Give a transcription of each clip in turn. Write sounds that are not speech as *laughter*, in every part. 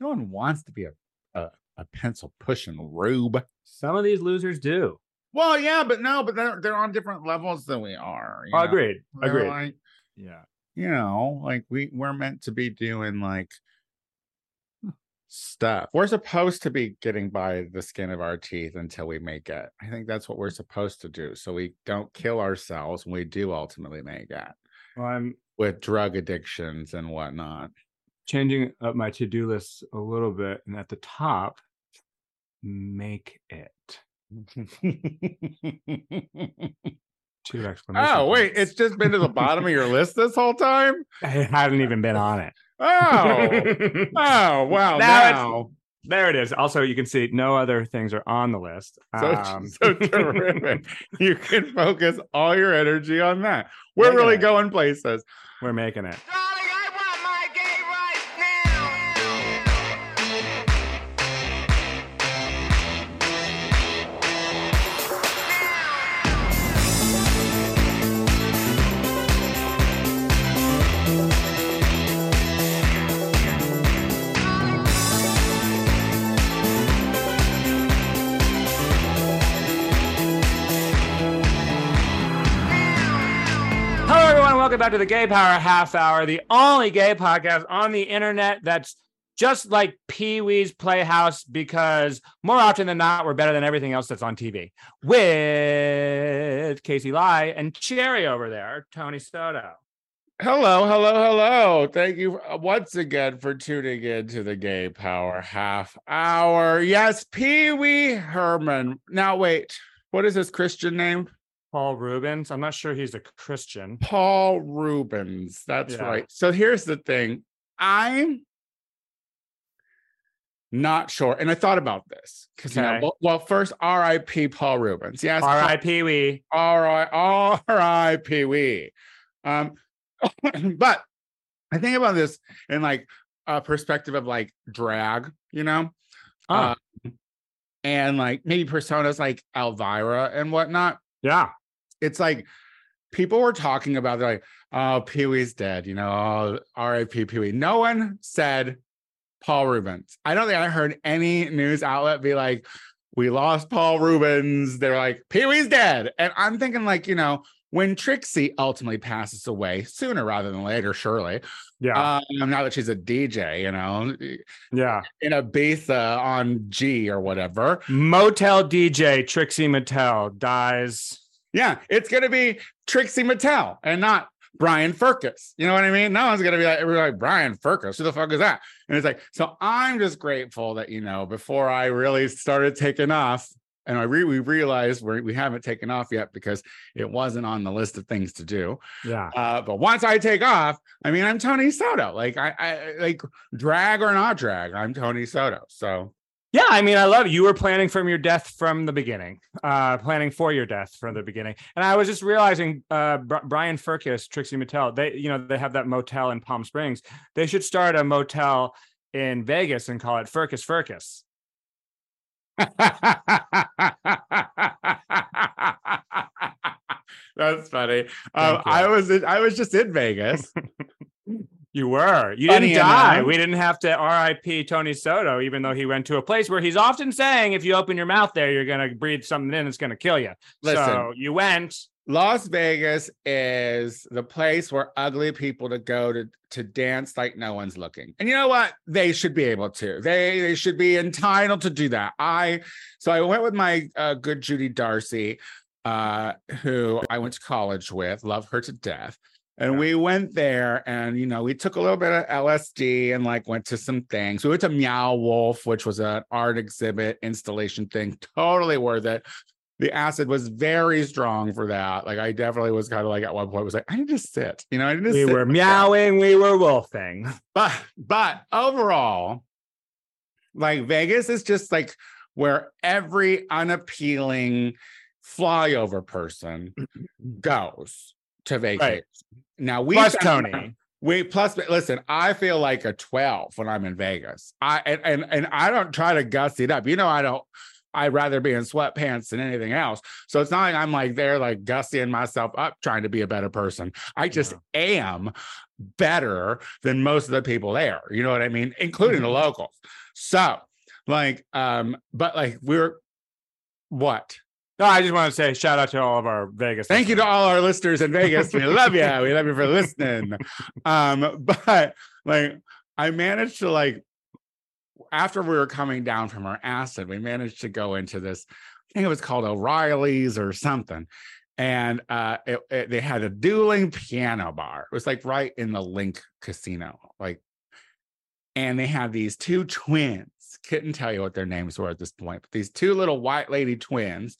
no one wants to be a a, a pencil pushing rube. Some of these losers do. Well, yeah, but no, but they're they're on different levels than we are. you Oh, know? agreed. They're Agreed. like, yeah. you know, like we we're meant to be doing like stuff. We're supposed to be getting by the skin of our teeth until we make it. I think that's what we're supposed to do, so we don't kill ourselves when we do ultimately make it Well, I'm with drug addictions and whatnot. Changing up my to-do list a little bit, and at the top, make it. Two exclamation. oh wait, it's just been to the bottom of your *laughs* list this whole time. it hasn't even been on it. Oh, oh *laughs* wow! Now Now, There it is. Also, you can see no other things are on the list. so, Um, *laughs* so terrific. You can focus all your energy on that. We're really it. going places. We're making it. Welcome back to the Gay Power Half Hour, the only gay podcast on the internet that's just like Pee Wee's Playhouse because more often than not, we're better than everything else that's on TV. With Casey Lai and Cherry over there, Tony Soto. Hello, hello, hello. Thank you uh, once again for tuning in to the Gay Power Half Hour. Yes, Pee Wee Herman. Now, wait, what is his Christian name? Paul Reubens. I'm not sure he's a Christian. Paul Reubens. That's Yeah. right. So here's the thing I'm not sure. And I thought about this because, you know, well, first, RIP Paul Reubens. Yes. R.I.P. Wee. R.I.P. We. Um, *coughs* but I think about this in like a perspective of like drag, you know, Oh, Uh, and like maybe personas like Elvira and whatnot. Yeah. It's like people were talking about they're like, oh, Pee Wee's dead, you know, oh, R.I.P. Pee Wee. No one said Paul Reubens. I don't think I heard any news outlet be like, we lost Paul Reubens. They're like, Pee Wee's dead. And I'm thinking, like, you know, when Trixie ultimately passes away sooner rather than later, surely. Yeah. Um, now that she's a DJ, you know, yeah. in Ibiza on G or whatever. Motel DJ Trixie Mattel dies. Yeah, it's gonna be Trixie Mattel and not Brian Firkus. You know what I mean? No one's gonna be like, everybody like Brian Firkus. Who the fuck is that? And it's like, so I'm just grateful that you know before I really started taking off, and I re- we realized we we haven't taken off yet because it wasn't on the list of things to do. Yeah. Uh, but once I take off, I mean, I'm Tony Soto. Like I, I like drag or not drag, I'm Tony Soto. So Yeah, I mean, I love it. You were planning from your death from the beginning, uh, planning for your death from the beginning. And I was just realizing, uh, Br- Brian Firkus, Trixie Mattel, they, you know, they have that motel in Palm Springs. They should start a motel in Vegas and call it Firkus Firkus. *laughs* That's funny. Um, I was in, I was just in Vegas. *laughs* You were. You Funny didn't die. enough. We didn't have to RIP Tony Soto, even though he went to a place where he's often saying, if you open your mouth there, you're going to breathe something in, it's going to kill you. Listen. So you went. Las Vegas is the place where ugly people to go to to dance like no one's looking. And you know what? They should be able to. They they should be entitled to do that. I so I went with my uh, good Judy Darcy, uh, who I went to college with. Love her to death. And Yeah. we went there and you know, we took a little bit of LSD and like went to some things. We went to Meow Wolf, which was an art exhibit installation thing. Totally worth it the acid was very strong for that. Like I definitely was kind of like at one point was like, I need to sit, you know, I need to We sit were meowing, we were wolfing. But but overall, like Vegas is just like where every unappealing flyover person *clears throat* goes to vacation. Now we Plus Tony. we plus listen, I feel like a 12 when I'm in Vegas. I and and, and I don't try to gussy it up. You know, I don't I'd rather be in sweatpants than anything else. So it's not like I'm like there like gussying myself up trying to be a better person. I just am. better than most of the people there. You know what I mean? Including the locals. So, like, um, but like we're what? No, I just want to say shout out to all of our Vegas. Thank you to all our listeners in Vegas. We love you. We love you for listening. *laughs* Um, *laughs* but like I managed to like after we were coming down from our acid, we managed to go into this. I think it was called O'Reilly's or something. And uh, it, it- they had a dueling piano bar. It was like right in the LINQ Casino, like, and they had these two twins. Couldn't tell you what their names were at this point, but these two little white lady twins.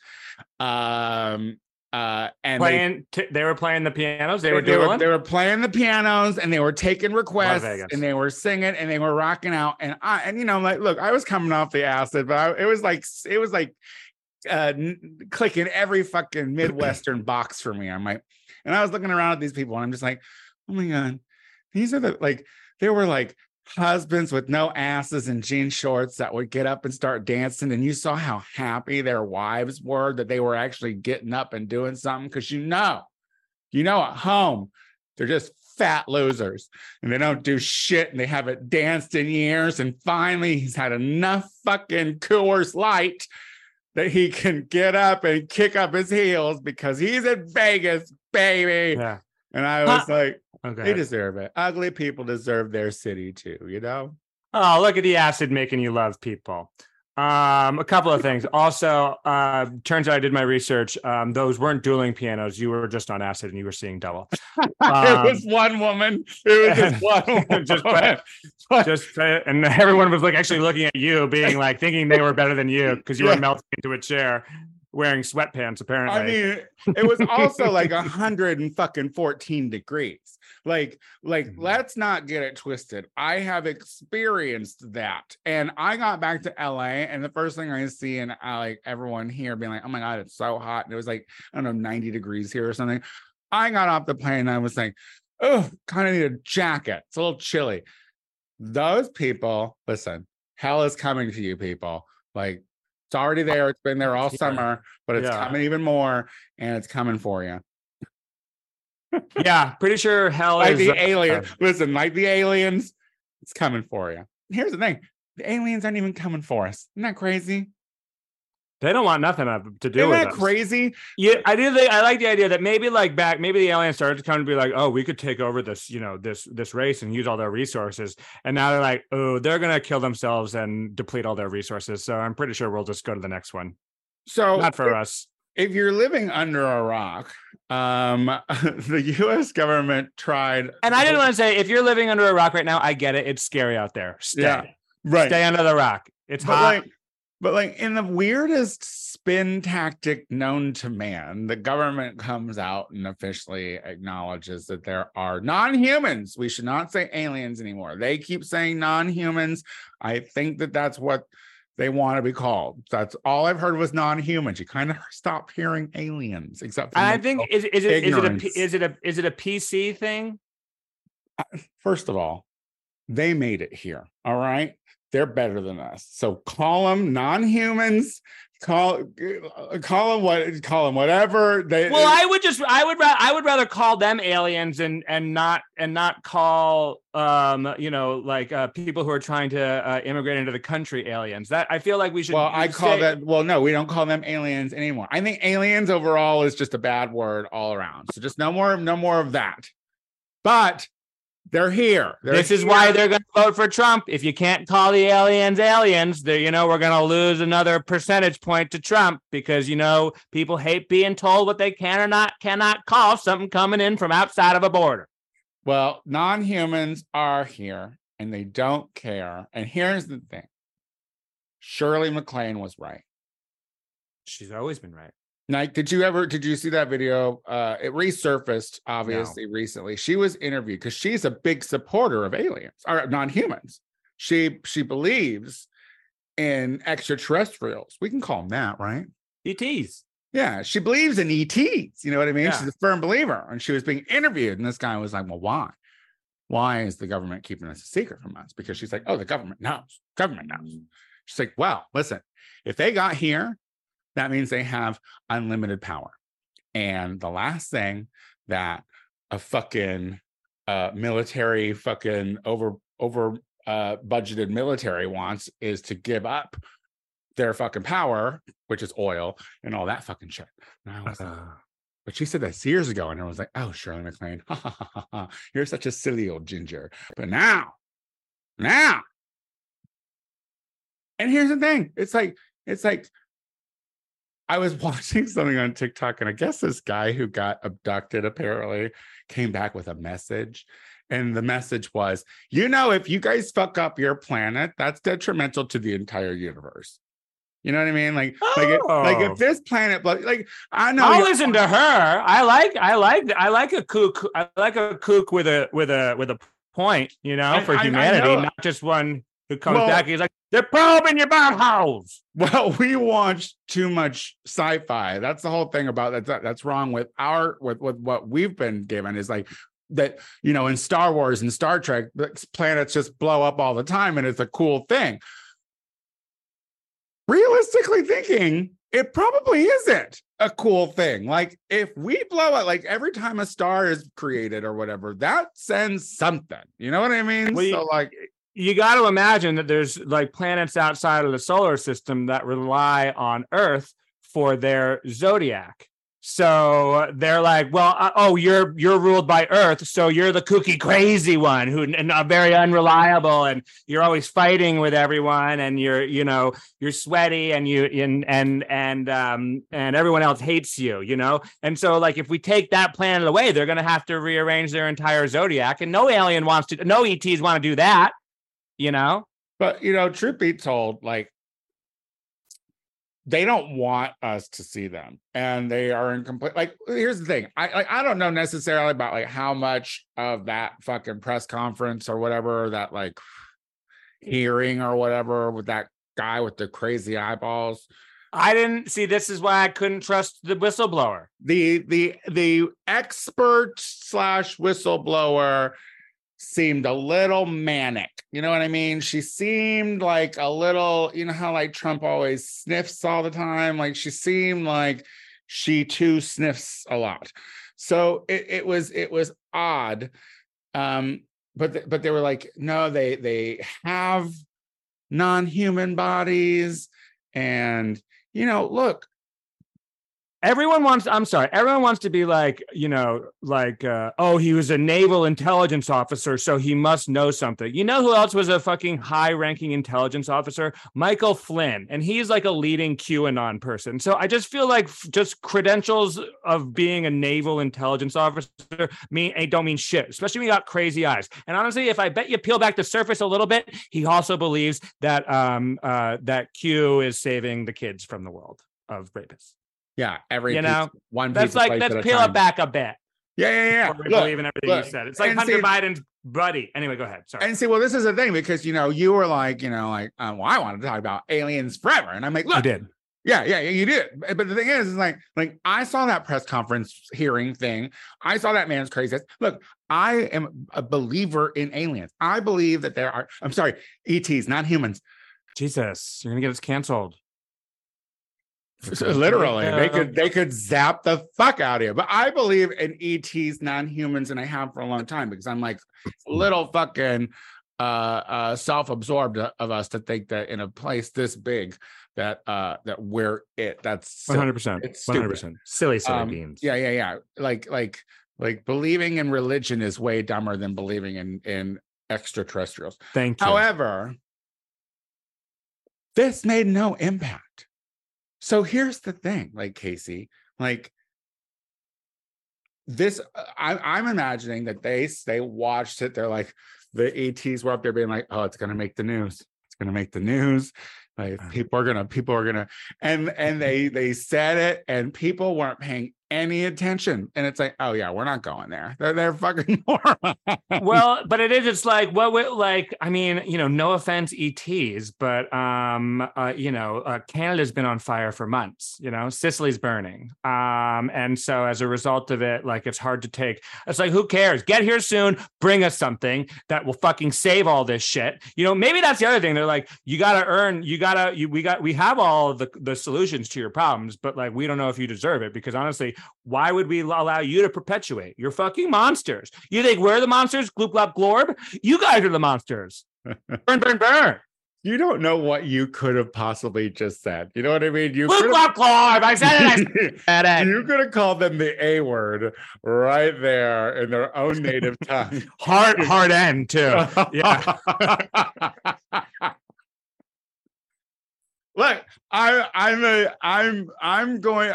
Um, uh, and they. T- they were playing the pianos. They, they, were they were doing. they were playing the pianos and they were taking requests and they were singing and they were rocking out and I and you know like look I was coming off the acid but I, it was like it was like uh clicking every fucking *clears throat* midwestern box for me I'm like and I was looking around at these people and I'm just like oh my god these are the like they were like husbands with no asses and jean shorts that would get up and start dancing and you saw how happy their wives were that they were actually getting up and doing something because you know you know at home they're just fat losers and they don't do shit and they haven't danced in years and finally he's had enough fucking Coors Light that he can get up and kick up his heels because he's in Vegas baby yeah. and I was like they deserve it ugly people deserve their city too you know Oh, look at the acid making you love people. Um, a couple of things. Also, uh, turns out I did my research. Um, those weren't dueling pianos. You were just on acid and you were seeing double. Um, *laughs* it was one woman it was just *laughs* one *laughs* woman. Just play Just and everyone was like actually looking at you, being like thinking they were better than you because you were melting into a chair, wearing sweatpants. Apparently, I mean, it was also *laughs* like a hundred and fucking fourteen degrees. Like, like, Mhm. let's not get it twisted. I have experienced that, and I got back to LA, and the first thing I see, and I like everyone here being like, "Oh my god, it's so hot!" And it was like I don't know, ninety degrees here or something. I got off the plane, and I was like, "Oh, kind of need a jacket. It's a little chilly." Those people, listen, hell is coming to you, people. Like. It's already there. It's been there all summer, but it's Yeah. coming even more, and it's coming for you. *laughs* yeah, pretty sure hell Like is the uh, alien. *laughs* Listen, like the aliens, it's coming for you. Here's the thing: the aliens aren't even coming for us. Isn't that crazy? They don't want nothing to do Isn't with that us. crazy? Yeah, I do. Think, I like the idea that maybe like back, maybe the aliens started to come and be like, oh, we could take over this, you know, this this race and use all their resources. And now they're like, oh, they're gonna kill themselves and deplete all their resources. So I'm pretty sure we'll just go to the next one. So, Not for us. if you're living under a rock, um, *laughs* the U.S. government tried. And I didn't want to say if you're living under a rock right now, I get it. It's scary out there. Stay. Yeah, right. Stay under the rock. It's but hot. like, but like in the weirdest spin tactic known to man, the government comes out and officially acknowledges that there are non-humans. We should not say aliens anymore. They keep saying non-humans. I think that that's what they want to be called. That's all I've heard was non-humans. You kind of stop hearing aliens, except for I think is, is it is it a is it a is it a PC thing? Uh, first of all, they made it here. All right. They're better than us. So call them non-humans. Call call them what call them whatever they Well, I would just I would rather I would rather call them aliens and and not and not call um you know like uh, people who are trying to uh, immigrate into the country aliens. That I feel like we should. well, I call say- that well, no, we don't call them aliens anymore. I think aliens overall is just a bad word all around. So just no more, no more of that. But they're here. They're This is why they're going to vote for Trump. If you can't call the aliens aliens, you know we're going to lose another percentage point to Trump because you know people hate being told what they can or not cannot call something coming in from outside of a border. Well, non-humans are here and they don't care. And here's the thing. Shirley MacLaine was right. She's always been right. Like, did you ever did you see that video? Uh it resurfaced obviously recently. She was interviewed because she's a big supporter of aliens or non-humans. She she believes in extraterrestrials. We can call them that, right? ETs. Yeah, she believes in ETs. You know what I mean? Yeah. She's a firm believer. And she was being interviewed, and this guy was like, Well, why? Why is the government keeping this a secret from us? Because she's like, Oh, the government knows. Government knows. She's like, Well, listen, if they got here, that means they have unlimited power. And the last thing that a fucking uh military fucking over over uh budgeted military wants is to give up their fucking power, which is oil and all that fucking shit. And I was like, Uh, but she said this years ago, and I was like, "Oh, Shirley MacLaine, ha, ha, ha, ha, ha. you're such a silly old ginger." But now, now, and here's the thing: it's like, it's like, I was *laughs* watching something on TikTok, and I guess this guy who got abducted apparently came back with a message, and the message was, "You know, if you guys fuck up your planet, that's detrimental to the entire universe." You know what I mean? Like, like, if, like Oh. if this planet, like, I know, I'll listen to her. I like, I like, I like a kook. I like a kook with a with a with a point. You know, I- for I- I humanity, know. not just one who comes Well- back. He's like, they're probing your butthole. *laughs* Well, we watch too much sci-fi. That's the whole thing about that. that- That's wrong with our with with what we've been given is like that. You know, in Star Wars and Star Trek, planets just blow up all the time, and it's a cool thing. Realistically thinking, it probably isn't a cool thing. Like if we blow it, like every time a star is created or whatever, that sends something. You know what I mean? You- so like, you got to imagine that there's like planets outside of the solar system that rely on Earth for their zodiac. So they're like, well, uh, oh, you're you're ruled by Earth, so you're the kooky, crazy one who and uh, very unreliable, and you're always fighting with everyone, and you're you know you're sweaty, and you and and and um and everyone else hates you, you know. And so like if we take that planet away, they're gonna have to rearrange their entire zodiac, and no alien wants to, no ETs want to do that you know But you know, truth be told, like they don't want us to see them, and they are in complete. Like, here's the thing: I like I don't know necessarily about like how much of that fucking press conference or whatever, or that like hearing or whatever with that guy with the crazy eyeballs. i didn't see this is why i couldn't trust the whistleblower The the the expert slash whistleblower seemed a little manic. You know what I mean? She seemed like a little, you know how like Trump always sniffs all the time? Like she seemed like she too sniffs a lot. So it, it was it was odd. Um, but th- but they were like, no, they they have non-human bodies, and you know, look, everyone wants i'm sorry everyone wants to be like you know like uh, oh he was a naval intelligence officer so he must know something. You know who else was a fucking high ranking intelligence officer? Michael flynn and he's like a leading qanon person. So i just feel like just credentials of being a naval intelligence officer mean eh, don't mean shit especially when you got crazy eyes. And honestly if i bet you peel back the surface a little bit he also believes that um uh that q is saving the kids from the world of rapists yeah, every You piece- know, one that's piece like let's peel it back a bit Yeah, yeah, yeah. we Look, believe in everything look, you said. It's like Hunter see- Biden's buddy. Anyway, go ahead. Sorry. And see, well, this is the thing because you know you were like, you know, like, uh, well, I wanted to talk about aliens forever, and I'm like, I look, did. yeah, yeah, yeah, you did. But but the thing is, is like, like I saw that press conference hearing thing. I saw that man's crazy. Look, I am a believer in aliens. I believe that there are. I'm sorry, ETs, not humans. Jesus, you're gonna get us canceled. *laughs* Literally, they could they could zap the fuck out of you. But I believe in ETs, non-humans, and I have for a long time because I'm like little fucking uh uh self-absorbed of us to think that in a place this big that uh that we're it. That's hundred percent. It's One hundred stupid. percent. Silly, silly Um, beans. Yeah, yeah, yeah. Like like like believing in religion is way dumber than believing in in extraterrestrials. Thank you. However, this made no impact. So here's the thing, like Casey, like this, uh, I, I'm imagining that they they watched it. They're like, the ETs were up there being like, oh, it's gonna make the news. It's gonna make the news. Like Uh. people are gonna, people are gonna, and and they they said it, and people weren't paying any attention. And it's like, oh yeah, we're not going there. They're they're fucking *laughs* morons. well, but it is. It's like what, what, like I mean, you know, no offense, ETs, but um, uh, you know, uh, Canada's been on fire for months. You know, Sicily's burning, um, and so as a result of it, like it's hard to take. It's like who cares? Get here soon. Bring us something that will fucking save all this shit. You know, maybe that's the other thing. They're like, you got to earn, you got gotta you we got we have all the the solutions to your problems, but like we don't know if you deserve it because honestly, why would we allow you to perpetuate? You're fucking monsters. You think we're the monsters? Gloop glop glorb. You guys are the monsters. *laughs* burn, burn, burn. You don't know what you could have possibly just said. You know what I mean? You Gloop could glop glorb. I said it. I said it. you could have called them the A word right there in their own native *laughs* tongue. Hard hard end too. Yeah. *laughs* Look, I I'm a I'm I'm going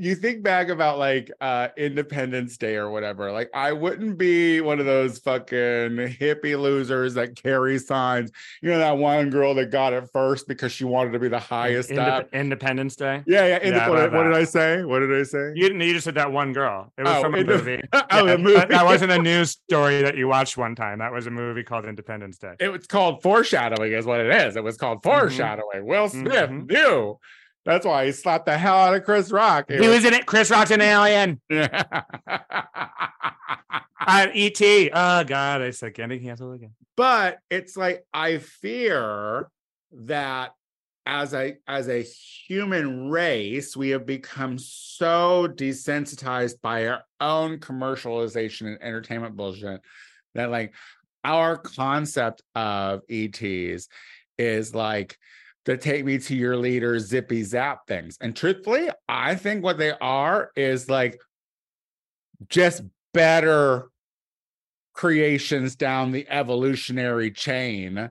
you think back about like uh Independence Day or whatever. Like I wouldn't be one of those fucking hippie losers that carry signs. You know that one girl that got it first because she wanted to be the highest Indep- up. Independence Day. Yeah, yeah. Inde- Yeah, what, what did. I say? What did I say? You didn't. You just said that one girl. It was Oh, from a Inde- movie. *laughs* oh, Yeah, that- movie. That, wasn't a news story that you watched one time. That was a movie called Independence Day. it was called foreshadowing is what it is. It was called foreshadowing. Will Smith Mhm. knew. That's why he slapped the hell out of Chris Rock. It He was- was in it. Chris Rock's an alien. *laughs* Uh, E.T. Oh God, I said getting canceled again. but it's like I fear that as a as a human race, we have become so desensitized by our own commercialization and entertainment bullshit that like our concept of ETs is like to take me to your leader zippy zap things. And truthfully, I think what they are is like just better creations down the evolutionary chain.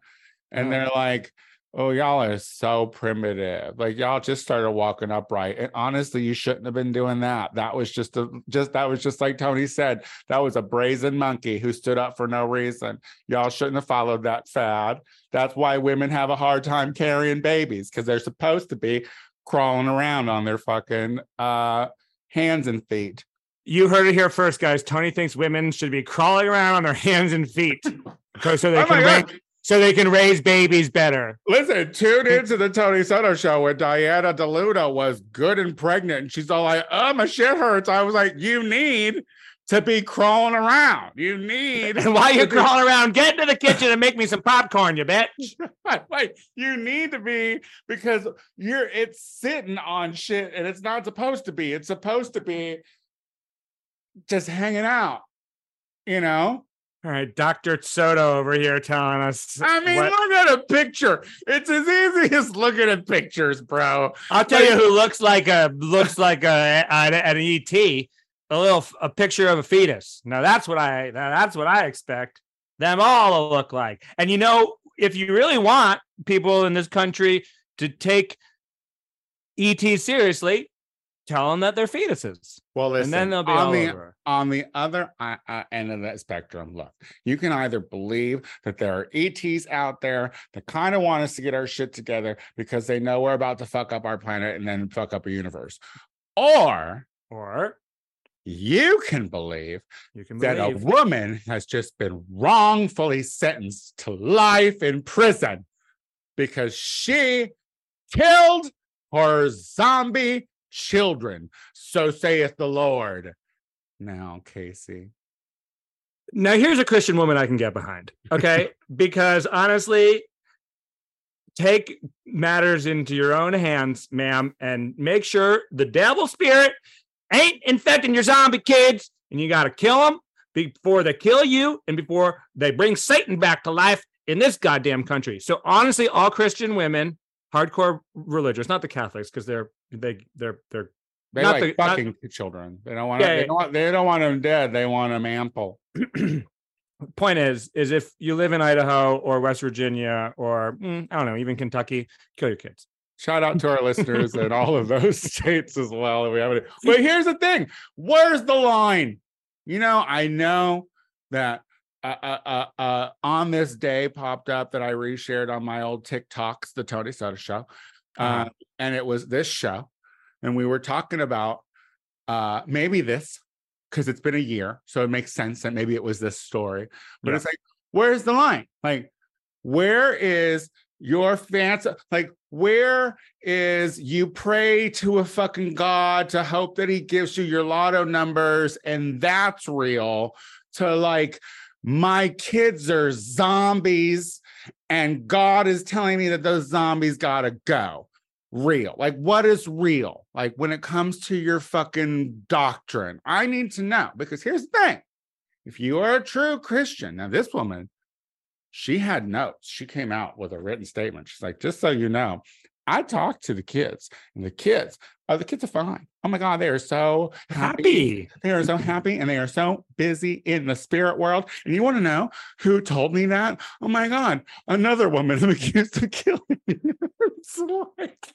And they're like, oh, y'all are so primitive. Like y'all just started walking upright. And honestly, you shouldn't have been doing that. That was just a just that was just like Tony said, that was a brazen monkey who stood up for no reason. Y'all shouldn't have followed that fad. That's why women have a hard time carrying babies, because they're supposed to be crawling around on their fucking uh hands and feet. You heard it here first, guys. Tony thinks women should be crawling around on their hands and feet, *laughs* so so they Oh can God. So they can raise babies better. Listen, tune into the Tony Soto show where Diana DeLudo was good and pregnant, and she's all like, "Oh, my shit hurts." I was like, "You need to be crawling around. You need *laughs* And while you're crawling around, get into the kitchen and make me some popcorn, you bitch. *laughs* like you need to be because you're it's sitting on shit and it's not supposed to be. It's supposed to be just hanging out, you know." All right, Dr. Soto over here telling us. I mean, what- look at a picture. It's as easy *laughs* as looking at pictures, bro. I'll tell you who looks like a looks like a an, an ET, a little a picture of a fetus. Now that's what I now that's what I expect them all to look like. And you know, if you really want people in this country to take ET seriously, tell them that they're fetuses, Well, listen, and then they'll be on all the over. on the other uh, end of that spectrum, look, you can either believe that there are ETs out there that kind of want us to get our shit together because they know we're about to fuck up our planet and then fuck up a universe, or Or you can believe you can that a woman has just been wrongfully sentenced to life in prison because she killed her zombie children. So saith the Lord. Now, Casey. Now, here's a Christian woman I can get behind. Okay. *laughs* because honestly, take matters into your own hands, ma'am, and make sure the devil spirit ain't infecting your zombie kids. And you got to kill them before they kill you and before they bring Satan back to life in this goddamn country. So, honestly, all Christian women, hardcore religious, not the Catholics, because they're, they, they're, they're, They Not like the- not- fucking children. They don't want Yeah, they, don't want they don't want them dead. They want them ample. *clears throat* point is is if you live in idaho or west virginia or mm, i don't know even kentucky kill your kids Shout out to our listeners in all of those *laughs* *laughs* states as well. We have it. But here's the thing: where's the line? You know, I know that uh, uh, uh, on this day popped up that I reshared on my old TikToks, the Tony Soto Show, uh, Uh-huh. and it was this show, and we were talking about uh, maybe this because it's been a year, so it makes sense that maybe it was this story. But Yeah. it's like, where's the line? Like, where is your fancy? Like, where is you pray to a fucking god to hope that he gives you your lotto numbers and that's real? To like my kids are zombies and God is telling me that those zombies gotta go. Real. Like, what is real? Like, when it comes to your fucking doctrine, I need to know because here's the thing if you are a true Christian, now this woman, she had notes. She came out with a written statement. She's like, just so you know, I talked to the kids, and the kids, oh, the kids are fine. Oh my God, they are so happy. Happy. They are so happy and they are so busy in the spirit world. And you want to know who told me that? Oh my God, another woman who *laughs* accused of killing *laughs* like-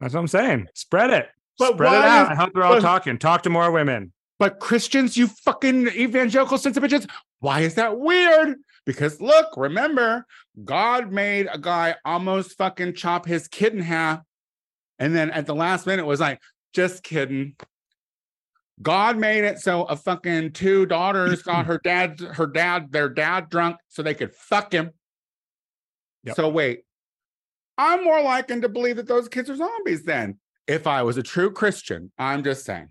That's what I'm saying. Spread it. But Spread it out. is- I hope they're all but- talking. Talk to more women. but Christians, you fucking evangelical sons of bitches, why is that weird? Because look, remember, God made a guy almost fucking chop his kid in half. And then at the last minute was like, just kidding. God made it so a fucking two daughters got her dad, her dad, their dad drunk so they could fuck him. Yep. So wait, I'm more likely to believe that those kids are zombies then. If I was a true Christian, I'm just saying.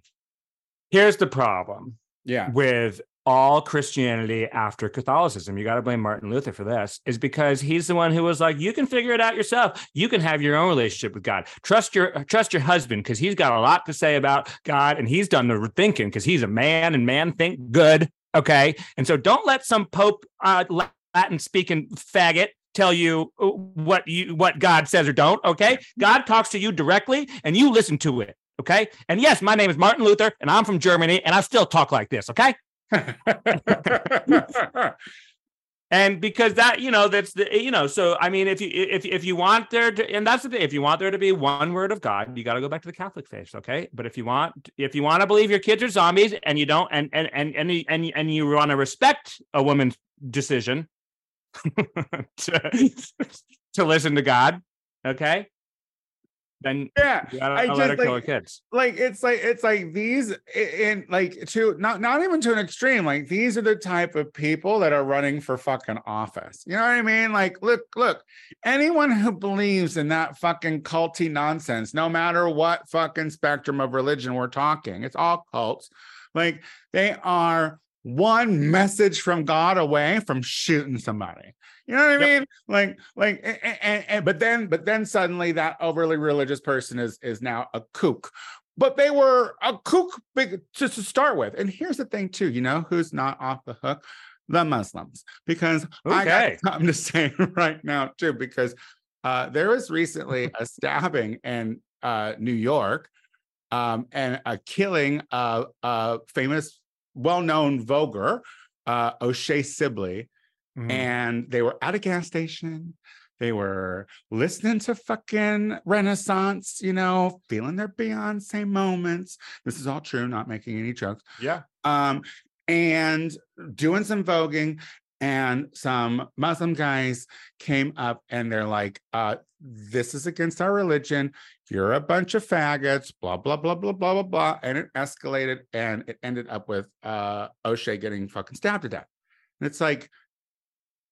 Here's the problem Yeah. with all Christianity after Catholicism. You got to blame Martin Luther for this, is because he's the one who was like, you can figure it out yourself. You can have your own relationship with God. Trust your trust your husband because he's got a lot to say about God and he's done the thinking because he's a man and man think good. Okay, and so don't let some Pope uh, Latin speaking faggot tell you uh, what you what God says or don't. Okay, God talks to you directly and you listen to it. Okay, and yes, my name is Martin Luther and I'm from Germany and I still talk like this. Okay. *laughs* and because that you know that's the you know so i mean if you if if you want there to and that's the thing if you want there to be one word of god you got to go back to the catholic faith okay? But if you want if you want to believe your kids are zombies and you don't and and and and and, and you want to respect a woman's decision *laughs* to, to listen to god okay then yeah. I just, like- kids. like it's like it's like these in like to not not even to an extreme like these are the type of people that are running for fucking office. You know what i mean? Like look look anyone who believes in that fucking culty nonsense no matter what fucking spectrum of religion we're talking it's all cults. Like they are one message from god away from shooting somebody you know what I Yep. mean? Like, like, and, and, but then, but then suddenly that overly religious person is is now a kook. But they were a kook big to, to start with. And here's the thing, too. You know who's not off the hook? The Muslims, because I Okay. got *laughs* something to say right now too. Because uh, there was recently *laughs* a stabbing in uh, New York, um, and a killing of a famous, well-known voguer, uh, O'Shea Sibley Mhm. and they were at a gas station. They were listening to fucking Renaissance, you know, feeling their Beyonce moments. This is all true, not making any jokes. yeah Um, and doing some voguing, and some Muslim guys came up and they're like, uh, this is against our religion. You're a bunch of faggots, blah, blah, blah, blah, blah, blah, blah. And it escalated and it ended up with uh O'Shea getting fucking stabbed to death. And it's like,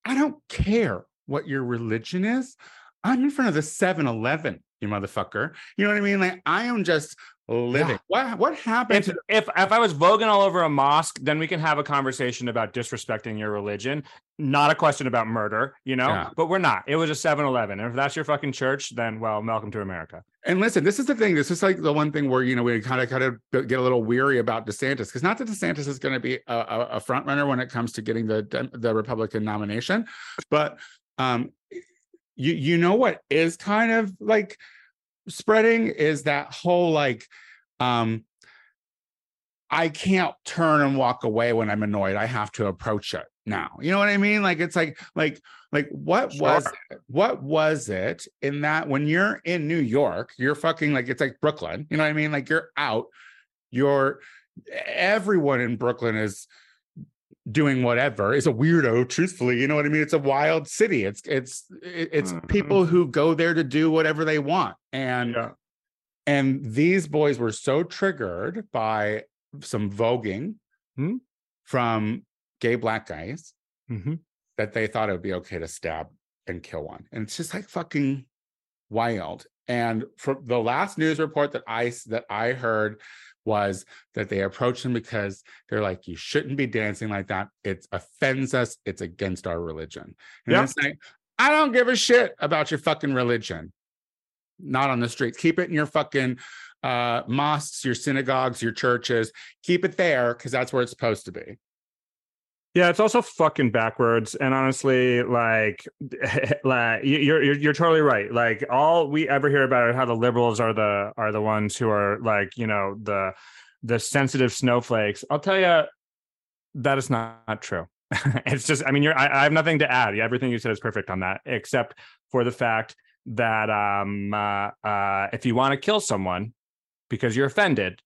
I don't care what your religion is. I'm in front of the 7-Eleven, you motherfucker. You know what I mean? Like I am just living. What what happened if, to if if I was voguing all over a mosque, then we can have a conversation about disrespecting your religion, not a question about murder, you know. Yeah. But we're not. It was a 7-Eleven. And if that's your fucking church, then well, welcome to America. And listen, this is the thing. This is like the one thing where you know we kind of kind of get a little weary about DeSantis because not that DeSantis is going to be a, a, a front runner when it comes to getting the the Republican nomination, but um, you you know what is kind of like spreading is that whole like um I can't turn and walk away when I'm annoyed. I have to approach it now. You know what I mean? Like it's like like like what was it? what was it in that when you're in New York, you're fucking like it's like Brooklyn. You know what I mean? Like you're out, you're everyone in Brooklyn is doing whatever is a weirdo truthfully you know what i mean it's a wild city it's it's it- it's Mhm. people who go there to do whatever they want and Yeah. and these boys were so triggered by some voguing Hmm. from gay black guys Mm-hmm. that they thought it would be okay to stab and kill one. And it's just like fucking wild. And from the last news report that I that I heard was that they approached him because they're like, you shouldn't be dancing like that. It offends us. It's against our religion. And Yep. it's like, I don't give a shit about your fucking religion. Not on the streets. Keep it in your fucking uh mosques, your synagogues, your churches. Keep it there because that's where it's supposed to be. Yeah, it's also fucking backwards. And honestly, like, *laughs* like you- you're, you're you're totally right. Like all we ever hear about are how the liberals are the are the ones who are like, you know, the the sensitive snowflakes. I'll tell you that is not, not true. *laughs* it's just, I mean, you're I, I have nothing to add. Everything you said is perfect on that, except for the fact that um uh, uh if you want to kill someone because you're offended,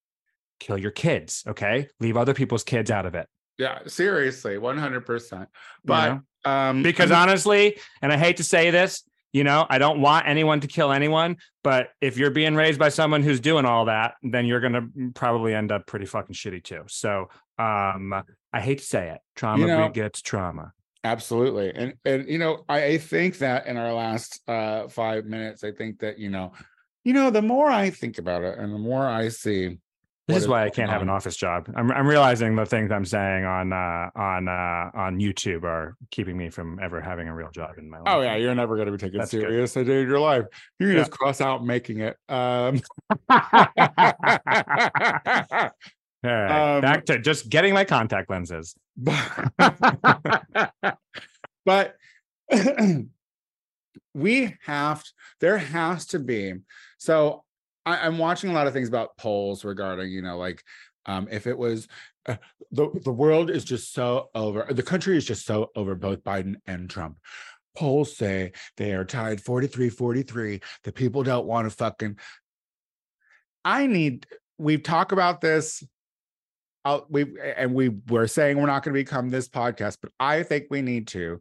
kill your kids. Okay. Leave other people's kids out of it. Yeah, seriously, 100%. But know? um because honestly, and I hate to say this, you know, I don't want anyone to kill anyone, but if you're being raised by someone who's doing all that, then you're going to probably end up pretty fucking shitty too. So, um I hate to say it, trauma know- begets trauma. Absolutely. And and you know, I, I think that in our last uh five minutes, I think that, you know, you know, the more I think about it and the more I see This is why I can't have an office job. I'm I'm realizing the things I'm saying on uh on uh on YouTube are keeping me from ever having a real job in my life. Oh yeah, you're never gonna be taken That's good. serious a day in your life. You can Yeah. just cross out making it. Um *laughs* *laughs* right, Um, back to just getting my contact lenses. *laughs* but *clears throat* we have there has to be so I, i'm watching a lot of things about polls regarding you know like um if it was uh, the the world is just so over the country is just so over both biden and trump polls say they are tied 43 43 the people don't want to fucking i need we've talked about this I'll, we and we were saying we're not going to become this podcast, but I think we need to.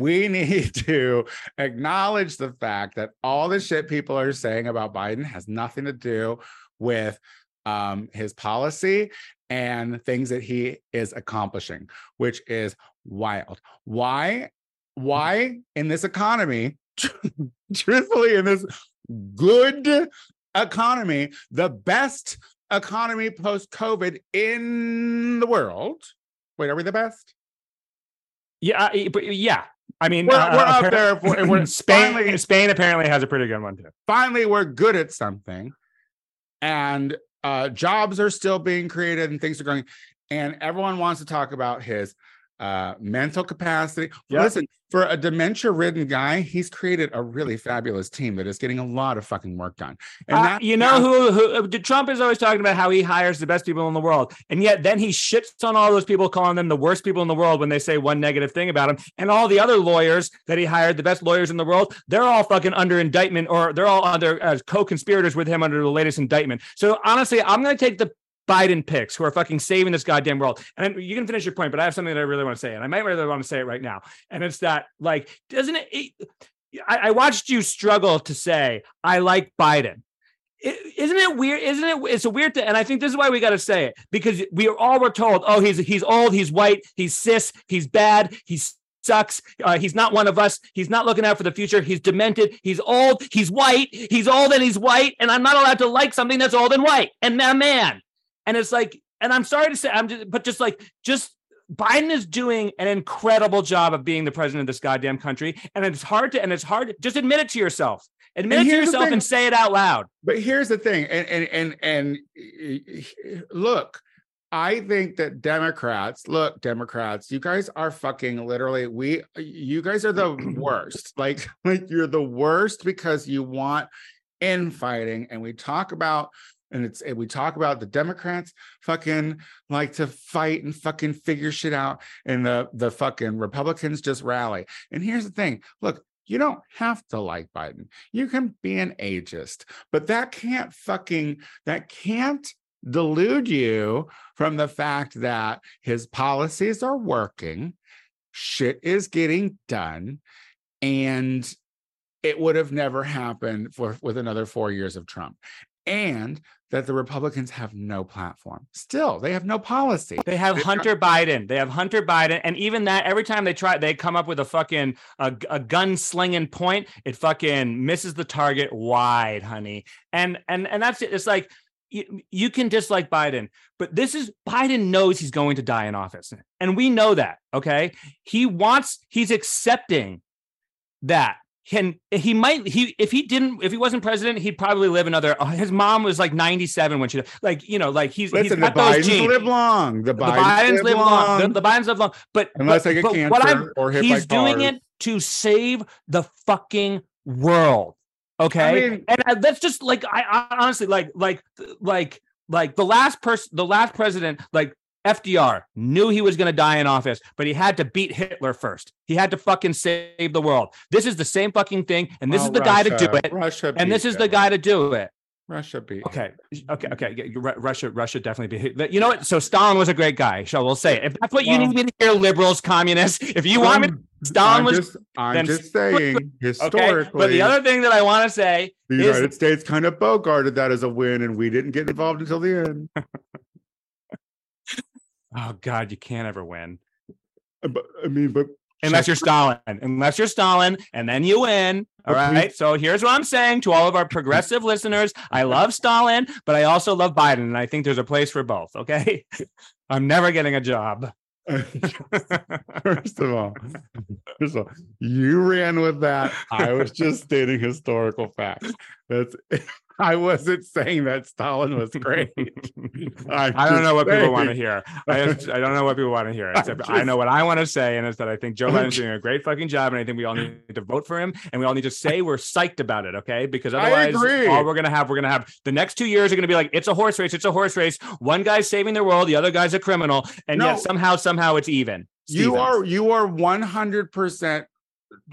We *laughs* need to acknowledge the fact that all the shit people are saying about Biden has nothing to do with um, his policy and things that he is accomplishing, which is wild. Why? Why in this economy, *laughs* truthfully, in this good economy, the best economy post COVID in the world. Wait, are we the best? Yeah, but yeah. I mean, We're- uh, we're up appar- there for- we're *laughs* Spain. finally- Spain apparently has a pretty good one too. Finally, we're good at something, and uh, jobs are still being created and things are going. And everyone wants to talk about his uh, mental capacity. Yeah. Listen, for a dementia-ridden guy, he's created a really fabulous team that is getting a lot of fucking work done. And Uh, that you know who, who uh, Trump is always talking about how he hires the best people in the world, and yet then he shits on all those people, calling them the worst people in the world when they say one negative thing about him. And all the other lawyers that he hired, the best lawyers in the world, they're all fucking under indictment, or they're all under as co-conspirators with him under the latest indictment. So honestly, I'm going to take the Biden picks who are fucking saving this goddamn world. And you can finish your point, but I have something that I really want to say, and I might really want to say it right now. And it's that, like, doesn't it? it I, I watched you struggle to say I like Biden. is isn't it weird? Isn't it? It's a weird thing, and I think this is why we got to say it because we all were told, oh, he's he's old, he's white, he's cis, he's bad, he's sucks. Uh, he's not one of us. He's not looking out for the future. He's demented. He's old. He's white. He's old and he's white. And I'm not allowed to like something that's old and white and a man. And it's like, and I'm sorry to say, I'm just, but just like, just Biden is doing an incredible job of being the president of this goddamn country. And it's hard to, and it's hard. to Just admit it to yourself. Admit And it to yourself and say it out loud. But here's the thing, and and and and look, I think that Democrats, look, Democrats, you guys are fucking literally we you guys are the *clears throat* worst. Like like you're the worst because you want infighting and we talk about and it's and we talk about the Democrats fucking like to fight and fucking figure shit out and the the fucking Republicans just rally. And here's the thing, look, you don't have to like Biden. You can be an ageist, but that can't fucking that can't delude you from the fact that his policies are working, shit is getting done, and it would have never happened for with another four years of Trump. And that the Republicans have no platform. Still, they have no policy. They have They- Hunter Biden. They have Hunter Biden, and even that, every time they try, they come up with a fucking a, a gun slinging point. It fucking misses the target wide, honey. And and and that's it. It's like you, you can dislike Biden, but this is Biden knows he's going to die in office. And we know that. Okay. He wants, he's accepting that. Can he might he if he didn't if he wasn't president he'd probably live another oh, his mom was like 97 when she like you know like he's Listen, he's the got those Bidens genes. live long. The the Bidens, Bidens live long. The, the Bidens live long, but Unless but, they get but cancer what I'm or hit he's doing cars. it to save the fucking world. Okay, mean- and uh, that's just like I, I honestly like like like like the last person, the last president, like FDR knew he was going to die in office, but he had to beat Hitler first. He had to fucking save the world. This is the same fucking thing, and this Well, is the guy to do it, Russia and this beat is the guy to do it. Russia beat. Okay, okay, okay. Russia, Russia definitely be. You know what? So Stalin was a great guy. Shall we'll say it. If that's what you Well- need me to hear, liberals, communists. If you want me, I'm- Stalin I'm was just, I'm then just saying historically. *laughs* okay. But the other thing that I want to say the is United States kind of bogarted that as a win, and we didn't get involved until the end. *laughs* Oh God, you can't ever win uh, But I mean, but unless you're Stalin. Unless you're Stalin, and then you win. All right. So here's what I'm saying to all of our progressive listeners: *laughs* I love Stalin, but I also love Biden, and I think there's a place for both. Okay. *laughs* I'm never getting a job. *laughs* first of all, first of all, you ran with that. I was just stating historical facts. That's I wasn't saying that Stalin was *laughs* great. I'm don't know what just people want to hear. I, just, I don't know what people want to hear. *laughs* Except I know what I want to say, and it's that I think Joe Biden's doing a *laughs* great fucking job, and I think we all need to vote for him, and we all need to say we're psyched about it, okay? Because otherwise, all we're gonna have, we're gonna have the next two years are gonna be like it's a horse race, it's a horse race. One guy's saving the world, the other guy's a criminal, and No. yet somehow, somehow it's even. You are you are 100%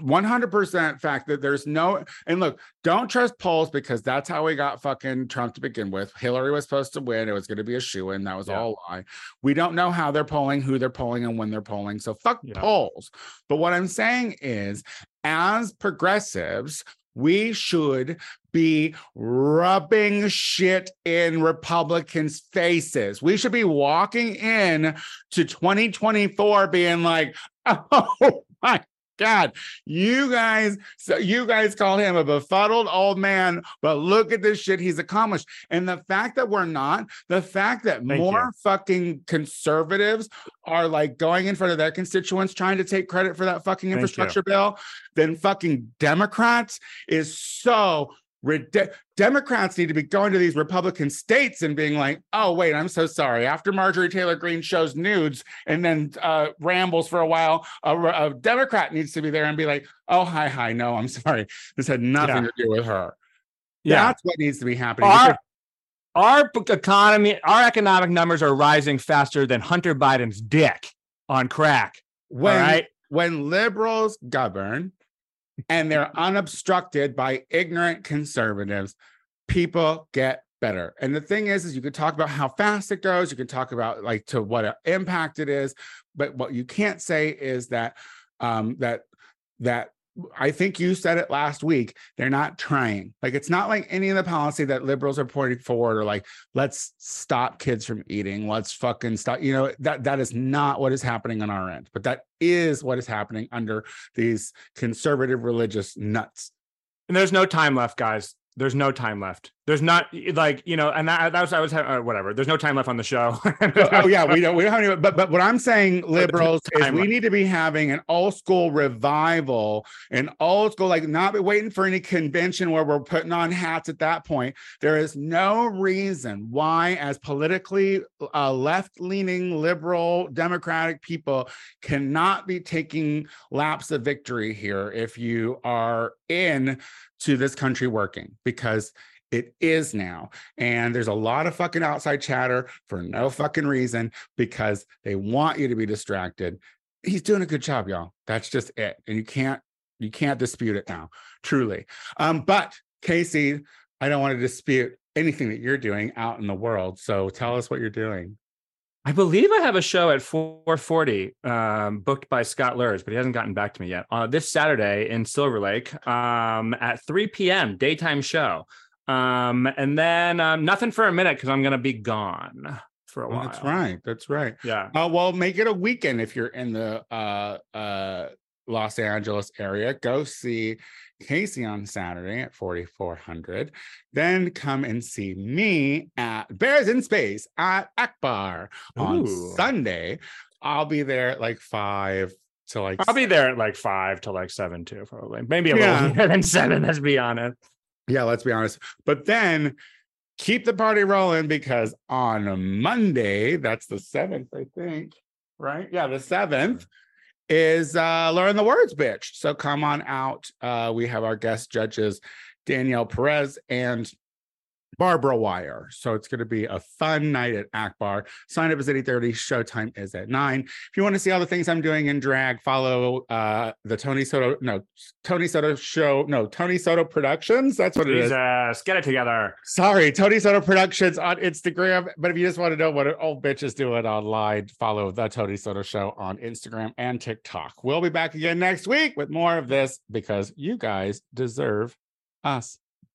100% fact that there's no and look don't trust polls because that's how we got fucking trump to begin with hillary was supposed to win it was going to be a shoe in that was Yeah. all lie we don't know how they're polling who they're polling and when they're polling so fuck Yeah. polls but what i'm saying is as progressives we should be rubbing shit in Republicans' faces. We should be walking in to 2024 being like, *laughs* oh my God, you guys, so you guys call him a befuddled old man, but look at this shit he's accomplished. And the fact that we're not, the fact that Thank more you. fucking conservatives are like going in front of their constituents trying to take credit for that fucking infrastructure bill than fucking Democrats is so Democrats need to be going to these Republican states and being like, oh, wait, I'm so sorry. After Marjorie Taylor Greene shows nudes and then uh, rambles for a while, a, a Democrat needs to be there and be like, oh, hi, hi. No, I'm *laughs* sorry. This had nothing Yeah. to do with her. yeah. That's what needs to be happening. Our, our economy, our economic numbers are rising faster than Hunter Biden's dick on crack. when, right. when liberals govern and they're unobstructed by ignorant conservatives, people get better. And the thing is, is you could talk about how fast it goes, you can talk about like to what impact it is, but what you can't say is that um that that I think you said it last week. They're not trying. Like it's not like any of the policy that liberals are putting forward or like let's stop kids from eating. Let's fucking stop. You know that that is not what is happening on our end. But that is what is happening under these conservative religious nuts. And there's no time left, guys. There's no time left. There's not like you know, and that, that was I was uh, whatever. There's no time left on the show. *laughs* oh yeah, we don't we don't have any. But but what I'm saying, *laughs* liberals, is we left. need to be having an old school revival, an old school like not be waiting for any convention where we're putting on hats at that point. There is no reason why, as politically uh, left leaning liberal democratic people, cannot be taking laps of victory here if you are in to this country working because it is now. And there's a lot of fucking outside chatter for no fucking reason because they want you to be distracted. He's doing a good job, y'all. That's just it. And you can't you can't dispute it now, truly. Um, but Casey, I don't want to dispute anything that you're doing out in the world. So tell us what you're doing. I believe I have a show at 440 um, booked by Scott Lurs, but he hasn't gotten back to me yet. Uh, this Saturday in Silver Lake um, at 3 p.m. daytime show. Um, and then um, nothing for a minute because I'm going to be gone for a Well, while. that's right. That's right. Yeah. Uh, well, make it a weekend if you're in the uh, uh, Los Angeles area. Go see Casey on Saturday at 4400. Then come and see me at Bears in Space at Akbar on Sunday. I'll be there at like five to like I'll be there at like five to like seven too, probably. Maybe a Yeah. little later than seven, let's be honest. Yeah, let's be honest. But then keep the party rolling because on Monday, that's the seventh, I think, right? Yeah, the seventh is uh learn the words, bitch. So come on out. Uh we have our guest judges Danielle Perez and Barbara Wire. So it's going to be a fun night at Akbar. Sign up is at 8:30. Showtime is at 9. If you want to see all the things I'm doing in drag, follow uh the Tony Soto, no, Tony Soto show, no, Tony Soto Productions. That's what it is. Jesus, get it together. Sorry, Tony Soto Productions on Instagram. But if you just want to know what an old bitch is doing online, follow the Tony Soto Show on Instagram and TikTok. We'll be back again next week with more of this because you guys deserve us.